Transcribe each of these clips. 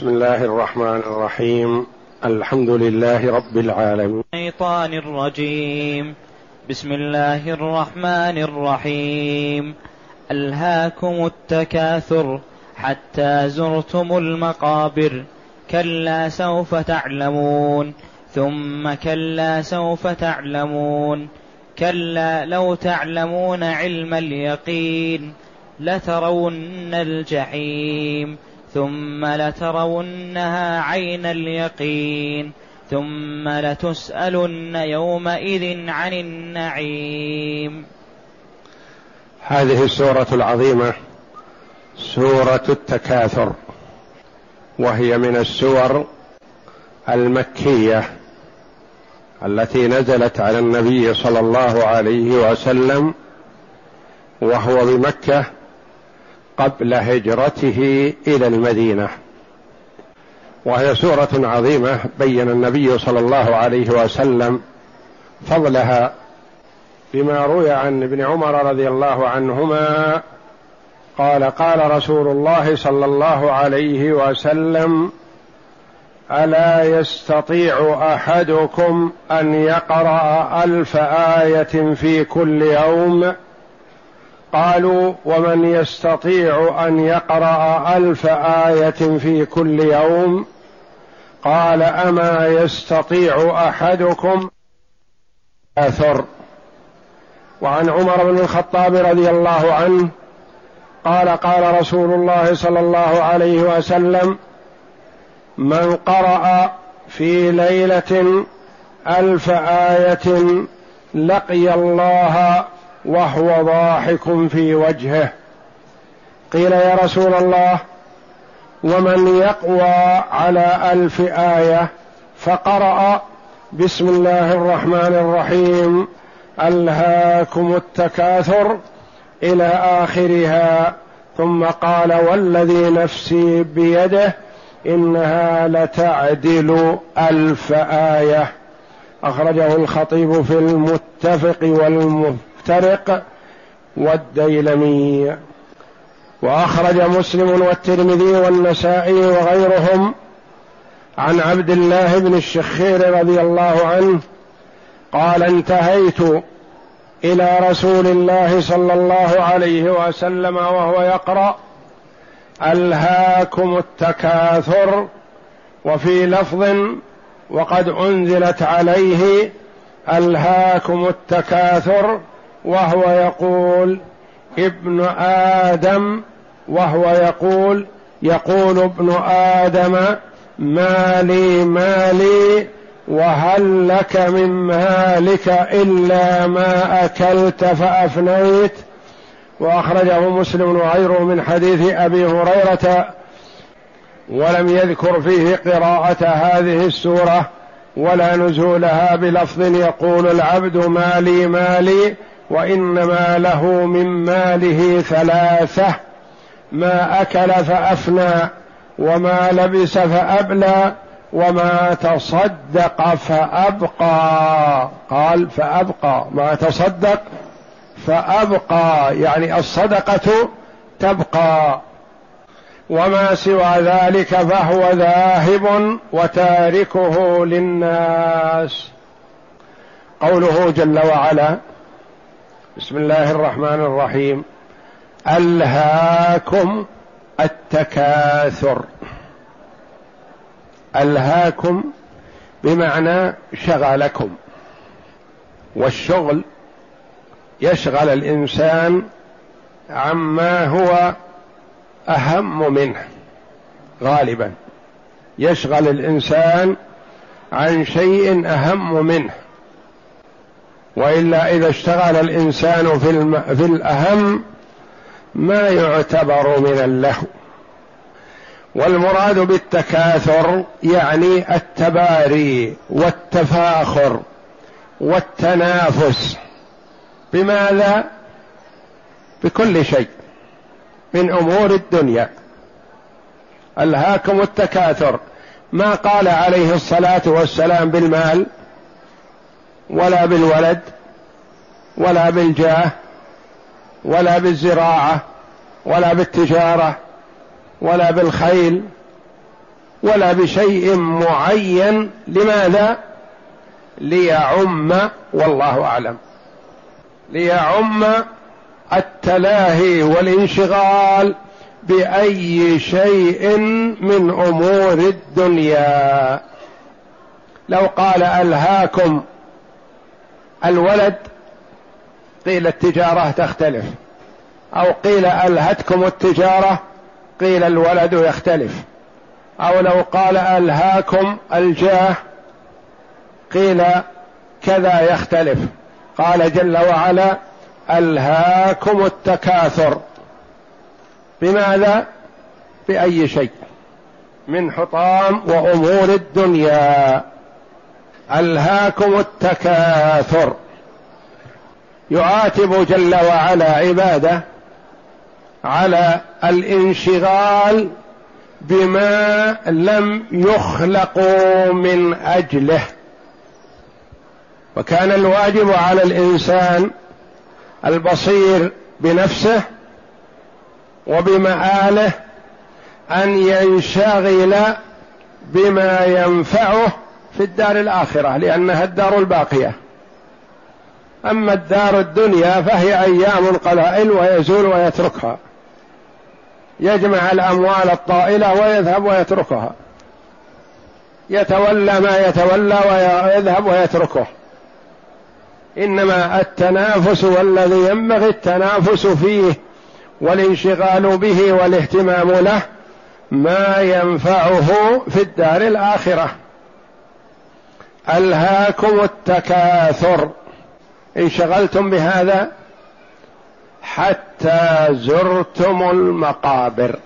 بسم الله الرحمن الرحيم. الحمد لله رب العالمين. الشيطان الرجيم. بسم الله الرحمن الرحيم. ألهاكم التكاثر حتى زرتم المقابر. كلا سوف تعلمون. ثم كلا سوف تعلمون. كلا لو تعلمون علم اليقين لترون الجحيم. ثم لترونها عين اليقين ثم لتسألن يومئذ عن النعيم. هذه السورة العظيمة سورة التكاثر وهي من السور المكية التي نزلت على النبي صلى الله عليه وسلم وهو بمكة قبل هجرته إلى المدينة. وهي سورة عظيمة بين النبي صلى الله عليه وسلم فضلها بما روي عن ابن عمر رضي الله عنهما قال قال رسول الله صلى الله عليه وسلم ألا يستطيع أحدكم أن يقرأ ألف آية في كل يوم قالوا ومن يستطيع أن يقرأ ألف آية في كل يوم قال أما يستطيع أحدكم أثر. وعن عمر بن الخطاب رضي الله عنه قال قال رسول الله صلى الله عليه وسلم من قرأ في ليلة ألف آية لقي الله وهو ضاحك في وجهه. قيل يا رسول الله ومن يقوى على ألف آية فقرأ بسم الله الرحمن الرحيم ألهاكم التكاثر إلى آخرها. ثم قال والذي نفسي بيده إنها لتعدل ألف آية. أخرجه الخطيب في المتفق والمفترق والديلمي. وأخرج مسلم والترمذي والنسائي وغيرهم عن عبد الله بن الشخير رضي الله عنه قال انتهيت إلى رسول الله صلى الله عليه وسلم وهو يقرأ ألهاكم التكاثر وفي لفظ وقد أنزلت عليه ألهاكم التكاثر وهو يقول ابن آدم وهو يقول يقول ابن آدم مالي مالي وهل لك من مالك إلا ما أكلت فأفنيت؟ وأخرجه مسلم وغيره من حديث أبي هريرة ولم يذكر فيه قراءة هذه السورة ولا نزولها بلفظ يقول العبد مالي مالي وإنما له من ماله ثلاثة ما أكل فأفنى وما لبس فأبلى وما تصدق فأبقى. قال فأبقى ما تصدق فأبقى يعني الصدقة تبقى. وما سوى ذلك فهو ذاهب وتاركه للناس. قوله جل وعلا بسم الله الرحمن الرحيم. ألهاكم التكاثر. ألهاكم بمعنى شغلكم. والشغل يشغل الإنسان عما هو أهم منه غالبا. يشغل الإنسان عن شيء أهم منه. وإلا إذا اشتغل الإنسان في, الم... في الأهم ما يعتبر من اللهو. والمراد بالتكاثر يعني التباري والتفاخر والتنافس. بماذا؟ بكل شيء. من أمور الدنيا. ألهاكم التكاثر. ما قال عليه الصلاة والسلام بالمال؟ ولا بالولد ولا بالجاه ولا بالزراعة ولا بالتجارة ولا بالخيل ولا بشيء معين. لماذا؟ ليعم والله أعلم ليعم التلاهي والانشغال بأي شيء من أمور الدنيا. لو قال ألهاكم الولد قيل التجارة تختلف. أو قيل ألهتكم التجارة قيل الولد يختلف. أو لو قال ألهاكم الجاه قيل كذا يختلف. قال جل وعلا ألهاكم التكاثر. بماذا؟ بأي شيء؟ من حطام وأمور الدنيا. ألهاكم التكاثر. يعاتب جل وعلا عباده على الانشغال بما لم يخلقوا من أجله. وكان الواجب على الإنسان البصير بنفسه وبمآله أن ينشغل بما ينفعه في الدار الآخرة لأنها الدار الباقية. أما الدار الدنيا فهي أيام قلائل ويزول ويتركها. يجمع الأموال الطائلة ويذهب ويتركها. يتولى ما يتولى ويذهب ويتركه. إنما التنافس والذي ينبغي التنافس فيه والانشغال به والاهتمام له ما ينفعه في الدار الآخرة. ألهاكم التكاثر. انشغلتم بهذا حتى زرتم المقابر.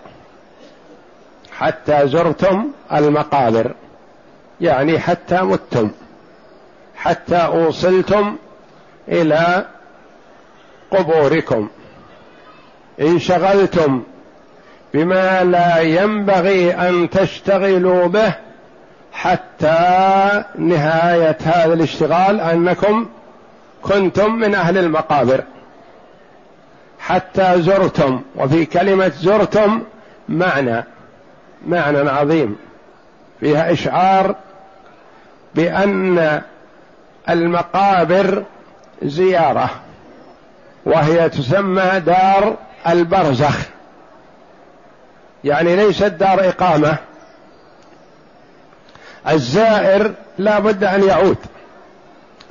حتى زرتم المقابر. يعني حتى متم. حتى أوصلتم إلى قبوركم. انشغلتم بما لا ينبغي أن تشتغلوا به حتى نهاية هذا الاشتغال أنكم كنتم من أهل المقابر. حتى زرتم وفي كلمة زرتم معنى معنى عظيم. فيها إشعار بأن المقابر زيارة وهي تسمى دار البرزخ. يعني ليست دار إقامة. الزائر لا بد أن يعود.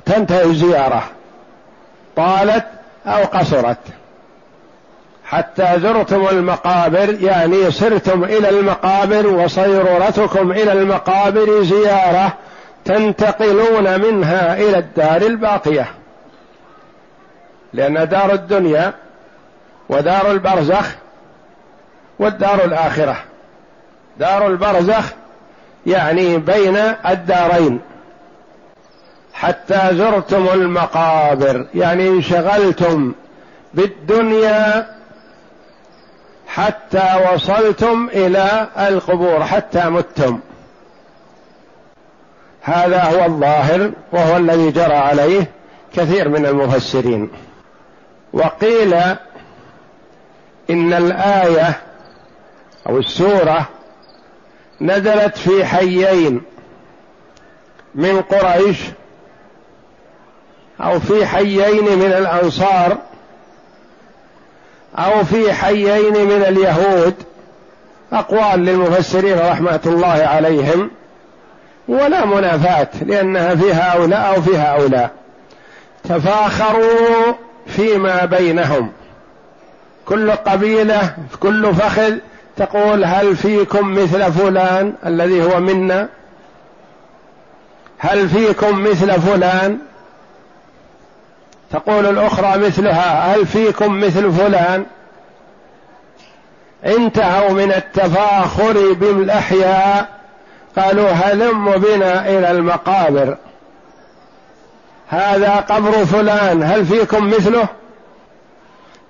تنتهي الزيارة. طالت أو قصرت. حتى زرتم المقابر يعني سرتم إلى المقابر وصيرورتكم إلى المقابر زيارة تنتقلون منها إلى الدار الباقية. لأن دار الدنيا ودار البرزخ والدار الآخرة. دار البرزخ يعني بين الدارين. حتى زرتم المقابر يعني انشغلتم بالدنيا حتى وصلتم إلى القبور حتى متم. هذا هو الظاهر وهو الذي جرى عليه كثير من المفسرين. وقيل إن الآية أو السورة نزلت في حيين من قريش أو في حيين من الأنصار أو في حيين من اليهود أقوال للمفسرين رحمة الله عليهم ولا منافاة لأنها في هؤلاء أو في هؤلاء. تفاخروا فيما بينهم. كل قبيلة كل فخذ تقول هل فيكم مثل فلان الذي هو منا؟ هل فيكم مثل فلان؟ تقول الأخرى مثلها هل فيكم مثل فلان؟ انتهوا من التفاخر بالأحياء قالوا هلم بنا إلى المقابر. هذا قبر فلان هل فيكم مثله؟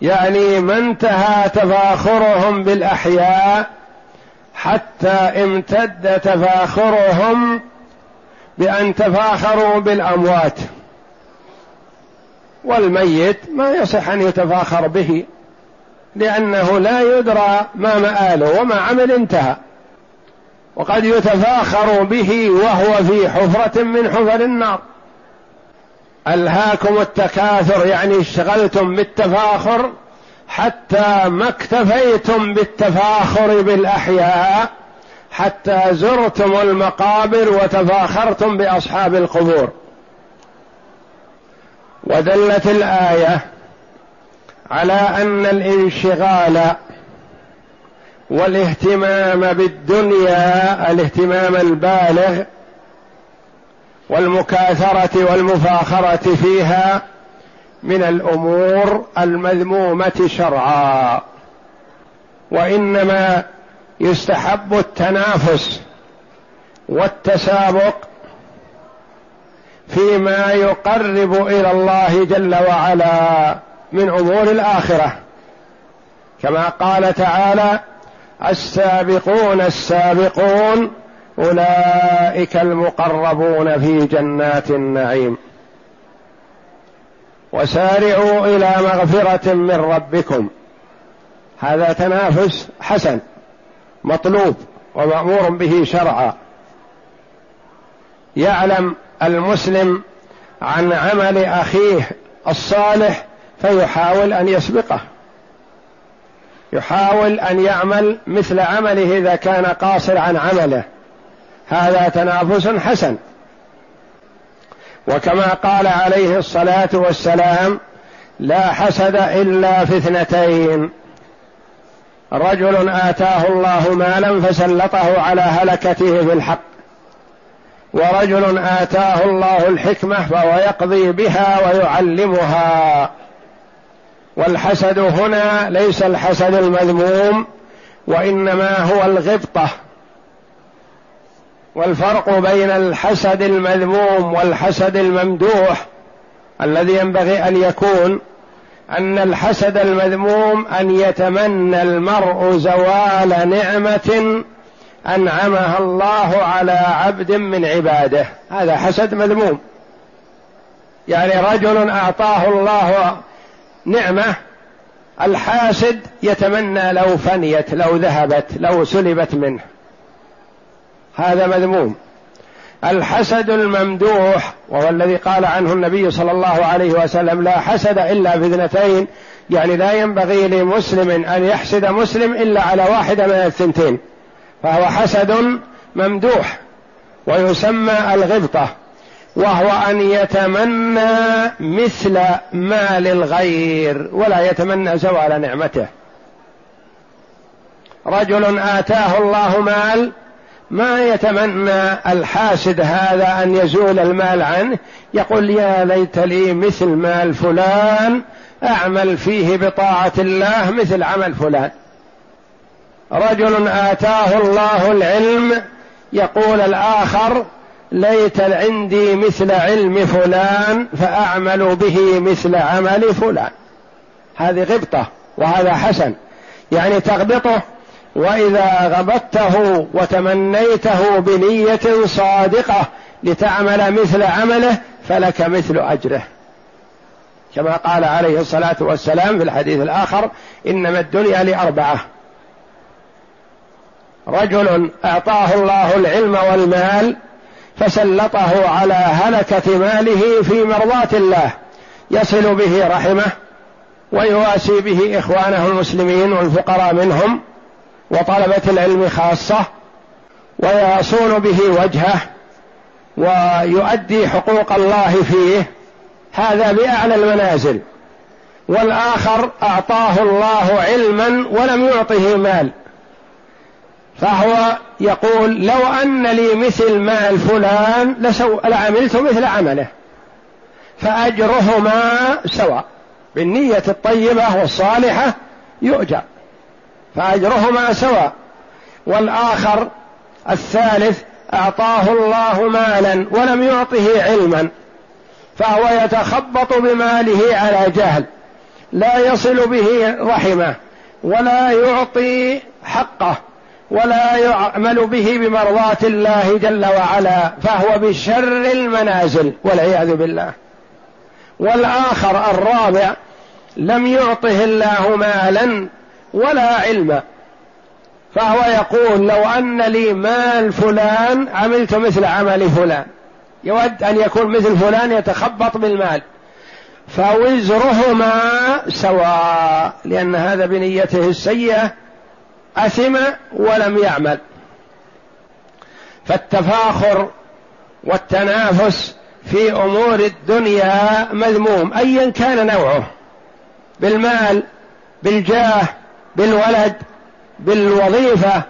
يعني ما انتهى تفاخرهم بالأحياء حتى امتد تفاخرهم بأن تفاخروا بالأموات. والميت ما يصح أن يتفاخر به لأنه لا يدرى ما مآله وما عمل انتهى. وقد يتفاخر به وهو في حفرة من حفر النار. ألهاكم التكاثر يعني اشتغلتم بالتفاخر حتى ما اكتفيتم بالتفاخر بالأحياء حتى زرتم المقابر وتفاخرتم بأصحاب القبور. ودلت الآية على أن الانشغال والاهتمام بالدنيا الاهتمام البالغ والمكاثرة والمفاخرة فيها من الأمور المذمومة شرعا وإنما يستحب التنافس والتسابق فيما يقرب إلى الله جل وعلا من أمور الآخرة. كما قال تعالى السابقون السابقون أولئك المقربون في جنات النعيم. وسارعوا إلى مغفرة من ربكم. هذا تنافس حسن مطلوب ومأمور به شرعا. يعلم المسلم عن عمل أخيه الصالح فيحاول أن يسبقه. يحاول أن يعمل مثل عمله إذا كان قاصر عن عمله. هذا تنافس حسن. وكما قال عليه الصلاة والسلام لا حسد إلا في اثنتين. رجل آتاه الله مالا فسلطه على هلكته في الحق ورجل آتاه الله الحكمة فهو يقضي بها ويعلمها. والحسد هنا ليس الحسد المذموم وإنما هو الغبطة. والفرق بين الحسد المذموم والحسد الممدوح الذي ينبغي أن يكون أن الحسد المذموم أن يتمنى المرء زوال نعمة أنعمها الله على عبد من عباده. هذا حسد مذموم. يعني رجل أعطاه الله نعمة الحاسد يتمنى لو فنيت لو ذهبت لو سلبت منه. هذا مذموم. الحسد الممدوح وهو الذي قال عنه النبي صلى الله عليه وسلم لا حسد إلا في اثنتين يعني لا ينبغي لمسلم أن يحسد مسلم إلا على واحدة من الثنتين. فهو حسد ممدوح ويسمى الغبطة وهو أن يتمنى مثل مال الغير ولا يتمنى زوال نعمته. رجل آتاه الله مال ما يتمنى الحاسد هذا أن يزول المال عنه؟ يقول يا ليت لي مثل مال فلان أعمل فيه بطاعة الله مثل عمل فلان. رجل آتاه الله العلم يقول الآخر ليت عندي مثل علم فلان فأعمل به مثل عمل فلان. هذه غبطة وهذا حسن. يعني تغبطه وإذا غبطته وتمنيته بنية صادقة لتعمل مثل عمله فلك مثل أجره. كما قال عليه الصلاة والسلام في الحديث الآخر إنما الدنيا لأربعة. رجل أعطاه الله العلم والمال فسلطه على هلكة ماله في مرضاة الله يصل به رحمه ويواسي به إخوانه المسلمين والفقراء منهم وطلبة العلم خاصة ويصون به وجهه ويؤدي حقوق الله فيه. هذا بأعلى المنازل. والآخر أعطاه الله علما ولم يعطه مال. فهو يقول لو أن لي مثل مال فلان لسو لعملت مثل عمله. فأجرهما سواء. بالنية الطيبة والصالحة يؤجر. فأجرهما سواء. والآخر الثالث أعطاه الله مالا ولم يعطه علما. فهو يتخبط بماله على جهل. لا يصل به رحمه ولا يعطي حقه ولا يعمل به بمرضاة الله جل وعلا. فهو بشر المنازل والعياذ بالله. والآخر الرابع لم يعطه الله مالا ولا علم. فهو يقول لو أن لي مال فلان عملت مثل عمل فلان. يود أن يكون مثل فلان يتخبط بالمال. فوزرهما سواء لأن هذا بنيته السيئة أثم ولم يعمل. فالتفاخر والتنافس في أمور الدنيا مذموم ايا كان نوعه. بالمال بالجاه بالولد بالوظيفة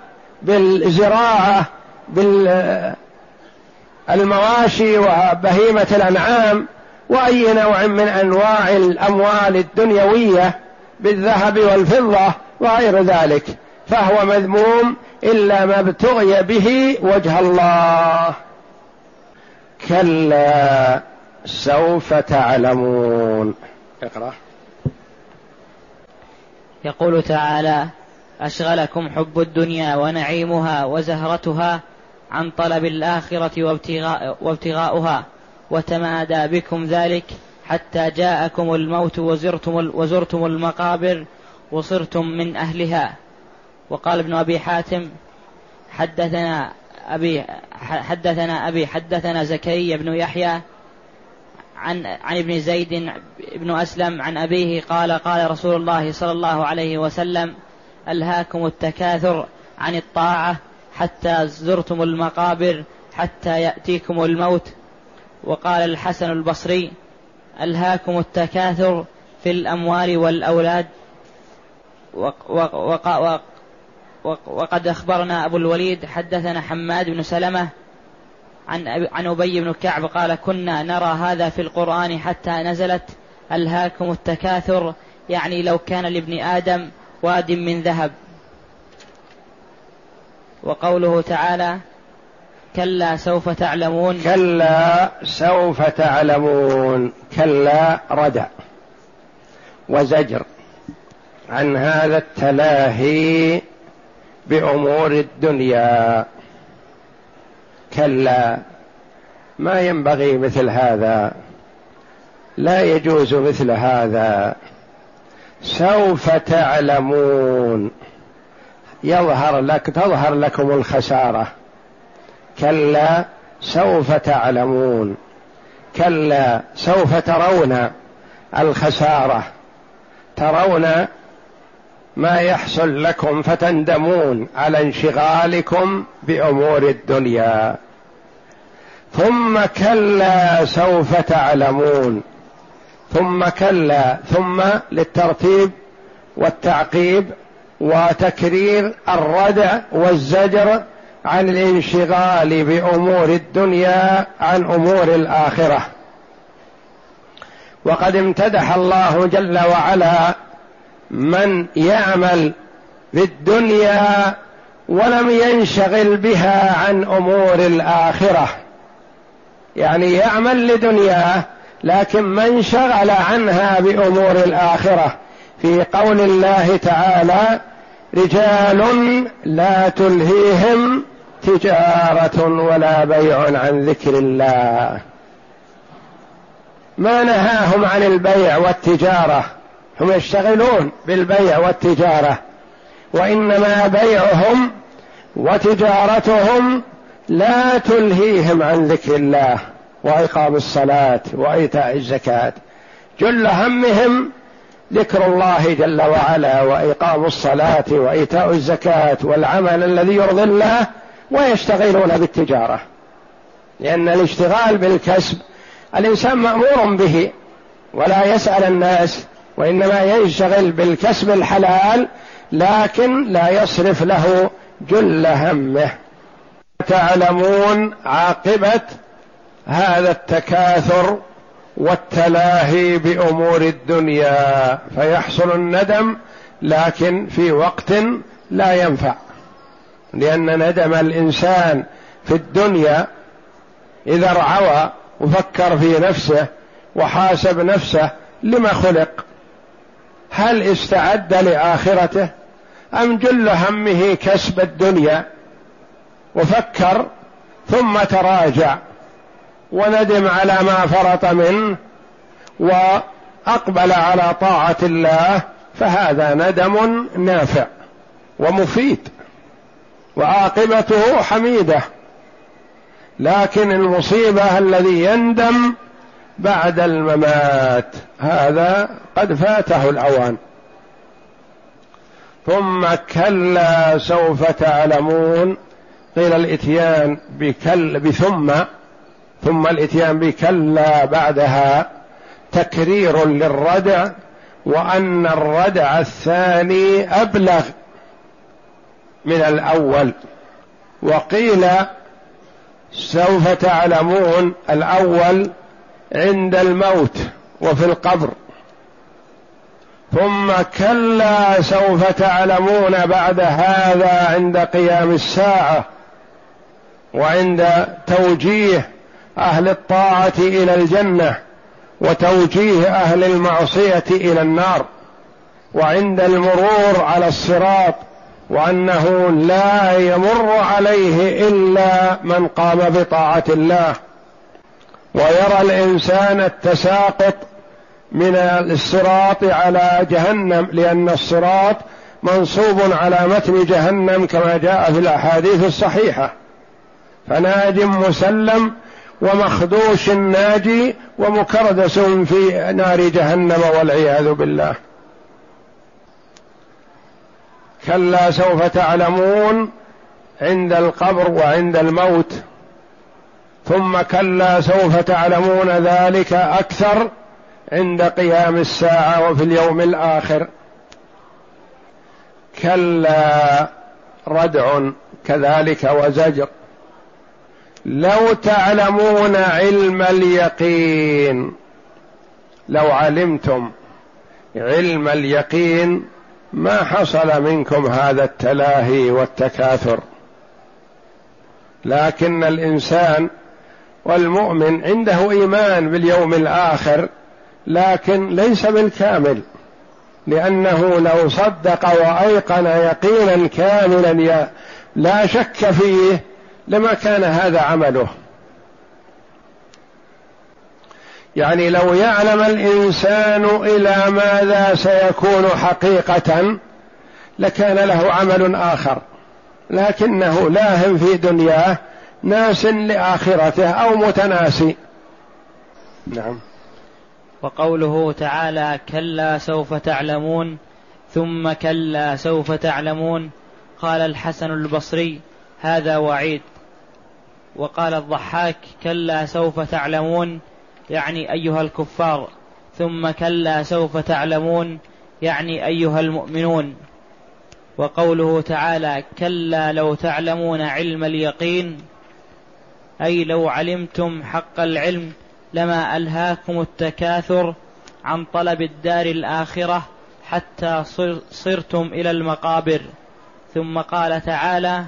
بالزراعة بالمواشي وبهيمة الأنعام وأي نوع من أنواع الأموال الدنيوية بالذهب والفضة وغير ذلك. فهو مذموم إلا ما ابتغي به وجه الله. كلا سوف تعلمون. اقرأ. يقول تعالى أشغلكم حب الدنيا ونعيمها وزهرتها عن طلب الآخرة وابتغاء وابتغاؤها وتمادى بكم ذلك حتى جاءكم الموت وزرتم وزرتم المقابر وصرتم من أهلها. وقال ابن أبي حاتم حدثنا أبي حدثنا أبي حدثنا زكريا بن يحيى عن عن ابن زيد بن أسلم عن أبيه قال قال رسول الله صلى الله عليه وسلم ألهاكم التكاثر عن الطاعة حتى زرتم المقابر حتى يأتيكم الموت. وقال الحسن البصري ألهاكم التكاثر في الأموال والأولاد. وقد أخبرنا أبو الوليد حدثنا حماد بن سلمة عن عن أبي بن كعب قال كنا نرى هذا في القرآن حتى نزلت ألهاكم التكاثر يعني لو كان لابن آدم واد من ذهب. وقوله تعالى كلا سوف تعلمون. كلا سوف تعلمون. كلا ردع وزجر عن هذا التلاهي بأمور الدنيا. كلا ما ينبغي مثل هذا لا يجوز مثل هذا. سوف تعلمون يظهر لك تظهر لكم الخسارة. كلا سوف تعلمون. كلا سوف ترون الخسارة. ترون ما يحصل لكم فتندمون على انشغالكم بأمور الدنيا. ثم كلا سوف تعلمون. ثم كلا ثم للترتيب والتعقيب وتكرير الردع والزجر عن الانشغال بأمور الدنيا عن أمور الآخرة. وقد امتدح الله جل وعلا من يعمل في الدنيا ولم ينشغل بها عن أمور الآخرة. يعني يعمل لدنياه لكن من انشغل عنها بأمور الآخرة. في قول الله تعالى رجال لا تلهيهم تجارة ولا بيع عن ذكر الله. ما نهاهم عن البيع والتجارة هم يشتغلون بالبيع والتجارة. وإنما بيعهم وتجارتهم لا تلهيهم عن ذكر الله واقام الصلاة وإيتاء الزكاة. جل همهم ذكر الله جل وعلا وإقام الصلاة وإيتاء الزكاة والعمل الذي يرضي الله ويشتغلون بالتجارة. لأن الاشتغال بالكسب الإنسان مأمور به ولا يسأل الناس وإنما ينشغل بالكسب الحلال لكن لا يصرف له جل همه. تعلمون عاقبة هذا التكاثر والتلاهي بأمور الدنيا فيحصل الندم لكن في وقت لا ينفع. لأن ندم الإنسان في الدنيا إذا رعوى وفكر في نفسه وحاسب نفسه لما خلق. هل استعد لآخرته أم جل همه كسب الدنيا؟ وفكر ثم تراجع وندم على ما فرط منه وأقبل على طاعة الله فهذا ندم نافع ومفيد وعاقبته حميدة. لكن المصيبة الذي يندم بعد الممات هذا قد فاته الأوان. ثم كلا سوف تعلمون قيل الإتيان بكل بثم ثم الإتيان بكلا بعدها تكرير للردع وأن الردع الثاني أبلغ من الأول. وقيل سوف تعلمون الأول عند الموت وفي القبر. ثم كلا سوف تعلمون بعد هذا عند قيام الساعة. وعند توجيه أهل الطاعة إلى الجنة وتوجيه أهل المعصية إلى النار وعند المرور على الصراط وأنه لا يمر عليه إلا من قام بطاعة الله. ويرى الإنسان التساقط من الصراط على جهنم لأن الصراط منصوب على متن جهنم كما جاء في الأحاديث الصحيحة. فناج مسلم ومخدوش ناجي ومكردس في نار جهنم والعياذ بالله. كلا سوف تعلمون عند القبر وعند الموت. ثم كلا سوف تعلمون ذلك أكثر عند قيام الساعة وفي اليوم الآخر. كلا ردع كذلك وزجر. لو تعلمون علم اليقين لو علمتم علم اليقين ما حصل منكم هذا التلاهي والتكاثر. لكن الإنسان والمؤمن عنده إيمان باليوم الآخر لكن ليس بالكامل لأنه لو صدق وأيقن يقينا كاملا لا شك فيه لما كان هذا عمله. يعني لو يعلم الإنسان إلى ماذا سيكون حقيقة لكان له عمل آخر. لكنه لاهٍ في دنياه ناس لآخرته أو متناسي. نعم. وقوله تعالى كلا سوف تعلمون ثم كلا سوف تعلمون قال الحسن البصري هذا وعيد وقال الضحاك كلا سوف تعلمون يعني أيها الكفار ثم كلا سوف تعلمون يعني أيها المؤمنون. وقوله تعالى كلا لو تعلمون علم اليقين أي لو علمتم حق العلم لما ألهاكم التكاثر عن طلب الدار الآخرة حتى صرتم إلى المقابر. ثم قال تعالى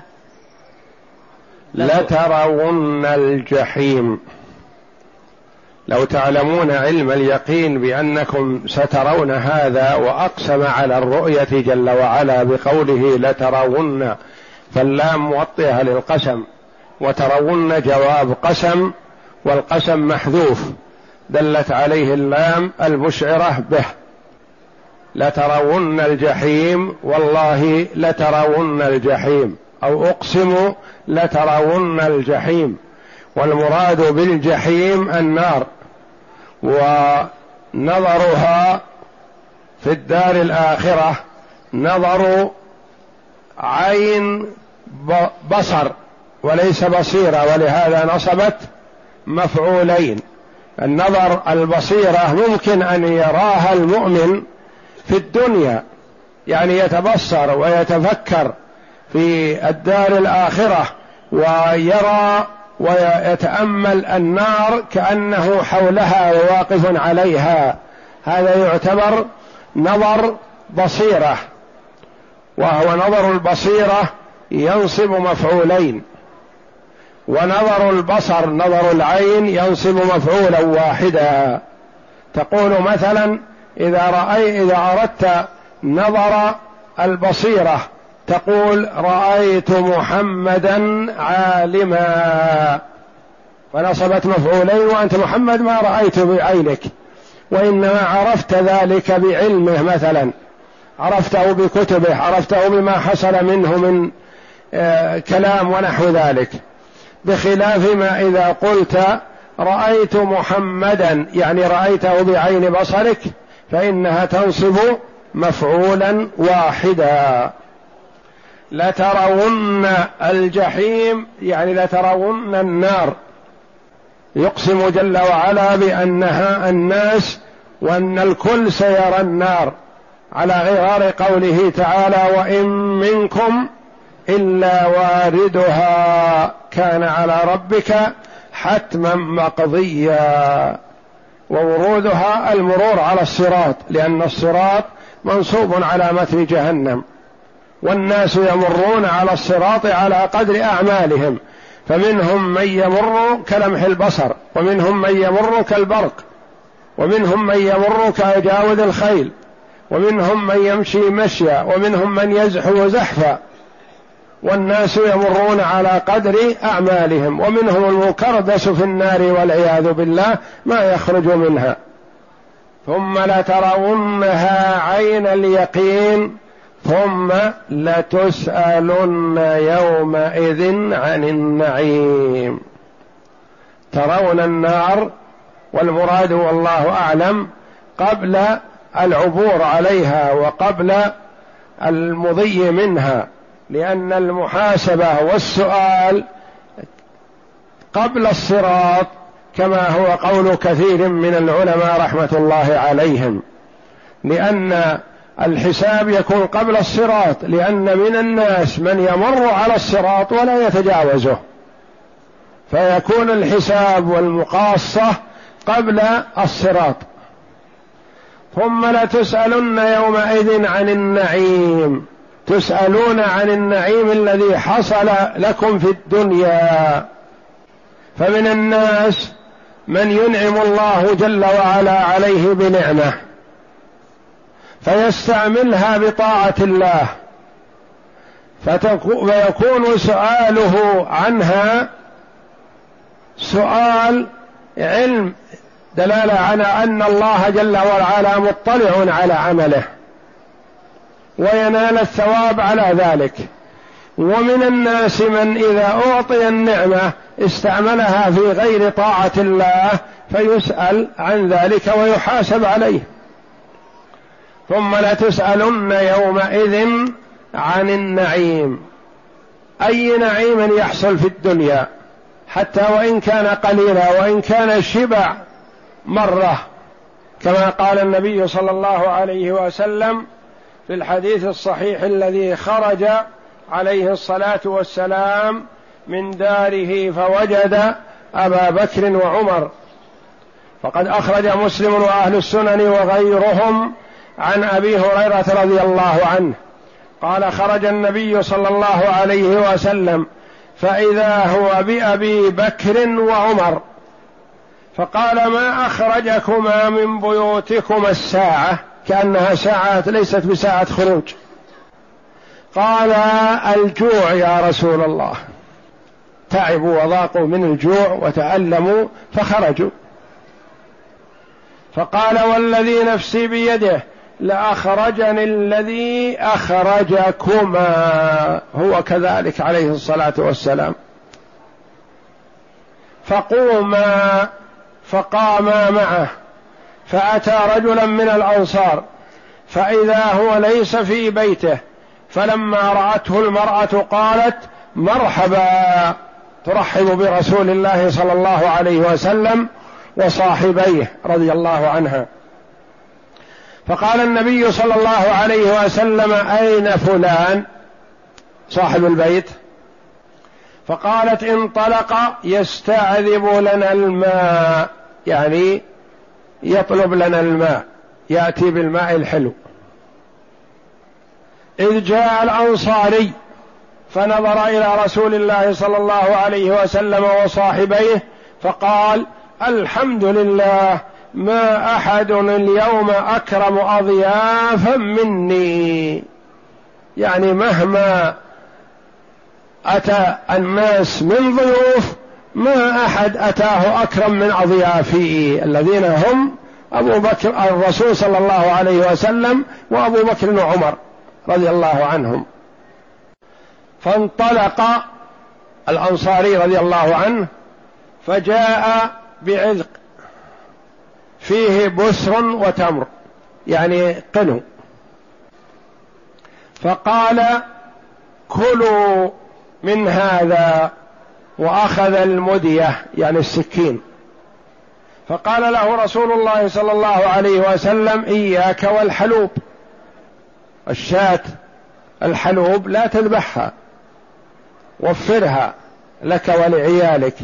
لترون الجحيم. لو تعلمون علم اليقين بأنكم سترون هذا وأقسم على الرؤية جل وعلا بقوله لترون فاللام موطئه للقسم. وترون جواب قسم والقسم محذوف. دلت عليه اللام المشعرة به. لترون الجحيم والله لترون الجحيم. أو أقسم لترون الجحيم والمراد بالجحيم النار ونظرها في الدار الآخرة نظر عين بصر وليس بصيرة ولهذا نصبت مفعولين. النظر البصيرة ممكن أن يراها المؤمن في الدنيا يعني يتبصر ويتفكر في الدار الآخرة ويرى ويتأمل النار كأنه حولها وواقف عليها. هذا يعتبر نظر بصيرة وهو نظر البصيرة ينصب مفعولين ونظر البصر نظر العين ينصب مفعولا واحدا. تقول مثلا إذا رأي إذا أردت نظر البصيرة تقول رأيت محمدا عالما. فنصبت مفعولين وأنت محمد ما رايته بعينك. وإنما عرفت ذلك بعلمه مثلا. عرفته بكتبه عرفته بما حصل منه من آه، كلام ونحو ذلك. بخلاف ما إذا قلت رأيت محمدا يعني رأيته بعين بصرك فإنها تنصب مفعولا واحدا. لترون الجحيم يعني لترون النار. يقسم جل وعلا بأنها الناس وأن الكل سيرى النار. على غرار قوله تعالى وإن منكم إلا واردها كان على ربك حتما مقضيا. وورودها المرور على الصراط لأن الصراط منصوب على متن جهنم. والناس يمرون على الصراط على قدر أعمالهم. فمنهم من يمر كلمح البصر ومنهم من يمر كالبرق ومنهم من يمر كأجاود الخيل ومنهم من يمشي مشيا ومنهم من يزحو زحفا. والناس يمرون على قدر أعمالهم ومنهم المكردس في النار والعياذ بالله ما يخرج منها. ثم لترونها عين اليقين ثم لتسألن يومئذ عن النعيم. ترون النار والمراد والله أعلم قبل العبور عليها وقبل المضي منها لأن المحاسبة والسؤال قبل الصراط كما هو قول كثير من العلماء رحمة الله عليهم لأن الحساب يكون قبل الصراط لأن من الناس من يمر على الصراط ولا يتجاوزه. فيكون الحساب والمقاصة قبل الصراط. ثم لتسالن يومئذ عن النعيم. تسألون عن النعيم الذي حصل لكم في الدنيا. فمن الناس من ينعم الله جل وعلا عليه بنعمة. فيستعملها بطاعة الله. فيكون سؤاله عنها سؤال علم دلالة على أن الله جل وعلا مطلع على عمله. وينال الثواب على ذلك. ومن الناس من إذا أعطي النعمة استعملها في غير طاعة الله فيسأل عن ذلك ويحاسب عليه. ثم لتسألن يومئذ عن النعيم. أي نعيم يحصل في الدنيا؟ حتى وإن كان قليلا وإن كان شبع مرة. كما قال النبي صلى الله عليه وسلم في الحديث الصحيح الذي خرج عليه الصلاة والسلام من داره فوجد أبا بكر وعمر. فقد أخرج مسلم وأهل السنن وغيرهم عن أبي هريرة رضي الله عنه قال خرج النبي صلى الله عليه وسلم فإذا هو بأبي بكر وعمر فقال ما أخرجكما من بيوتكما الساعة؟ كأنها ساعة ليست بساعة خروج. قال الجوع يا رسول الله. تعبوا وضاقوا من الجوع وتألموا فخرجوا. فقال والذي نفسي بيده لأخرجني الذي أخرجكما. هو كذلك عليه الصلاة والسلام. فقوما فقاما معه. فأتى رجلا من الأنصار. فإذا هو ليس في بيته فلما رأته المرأة قالت مرحبا. ترحب برسول الله صلى الله عليه وسلم وصاحبيه رضي الله عنها. فقال النبي صلى الله عليه وسلم أين فلان صاحب البيت؟ فقالت انطلق يستعذب لنا الماء. يعني يطلب لنا الماء يأتي بالماء الحلو. إذ جاء الأنصاري فنظر إلى رسول الله صلى الله عليه وسلم وصاحبيه فقال الحمد لله ما أحد اليوم أكرم أضيافا مني. يعني مهما أتى الناس من ضيوف ما أحد أتاه أكرم من أضيافي. الذين هم أبو بكر الرسول صلى الله عليه وسلم وأبو بكر وعمر رضي الله عنهم. فانطلق الأنصاري رضي الله عنه فجاء بعذق فيه بسر وتمر يعني قنو. فقال كلوا من هذا وأخذ المدية يعني السكين. فقال له رسول الله صلى الله عليه وسلم إياك والحلوب. الشاة الحلوب لا تذبحها وفرها لك ولعيالك.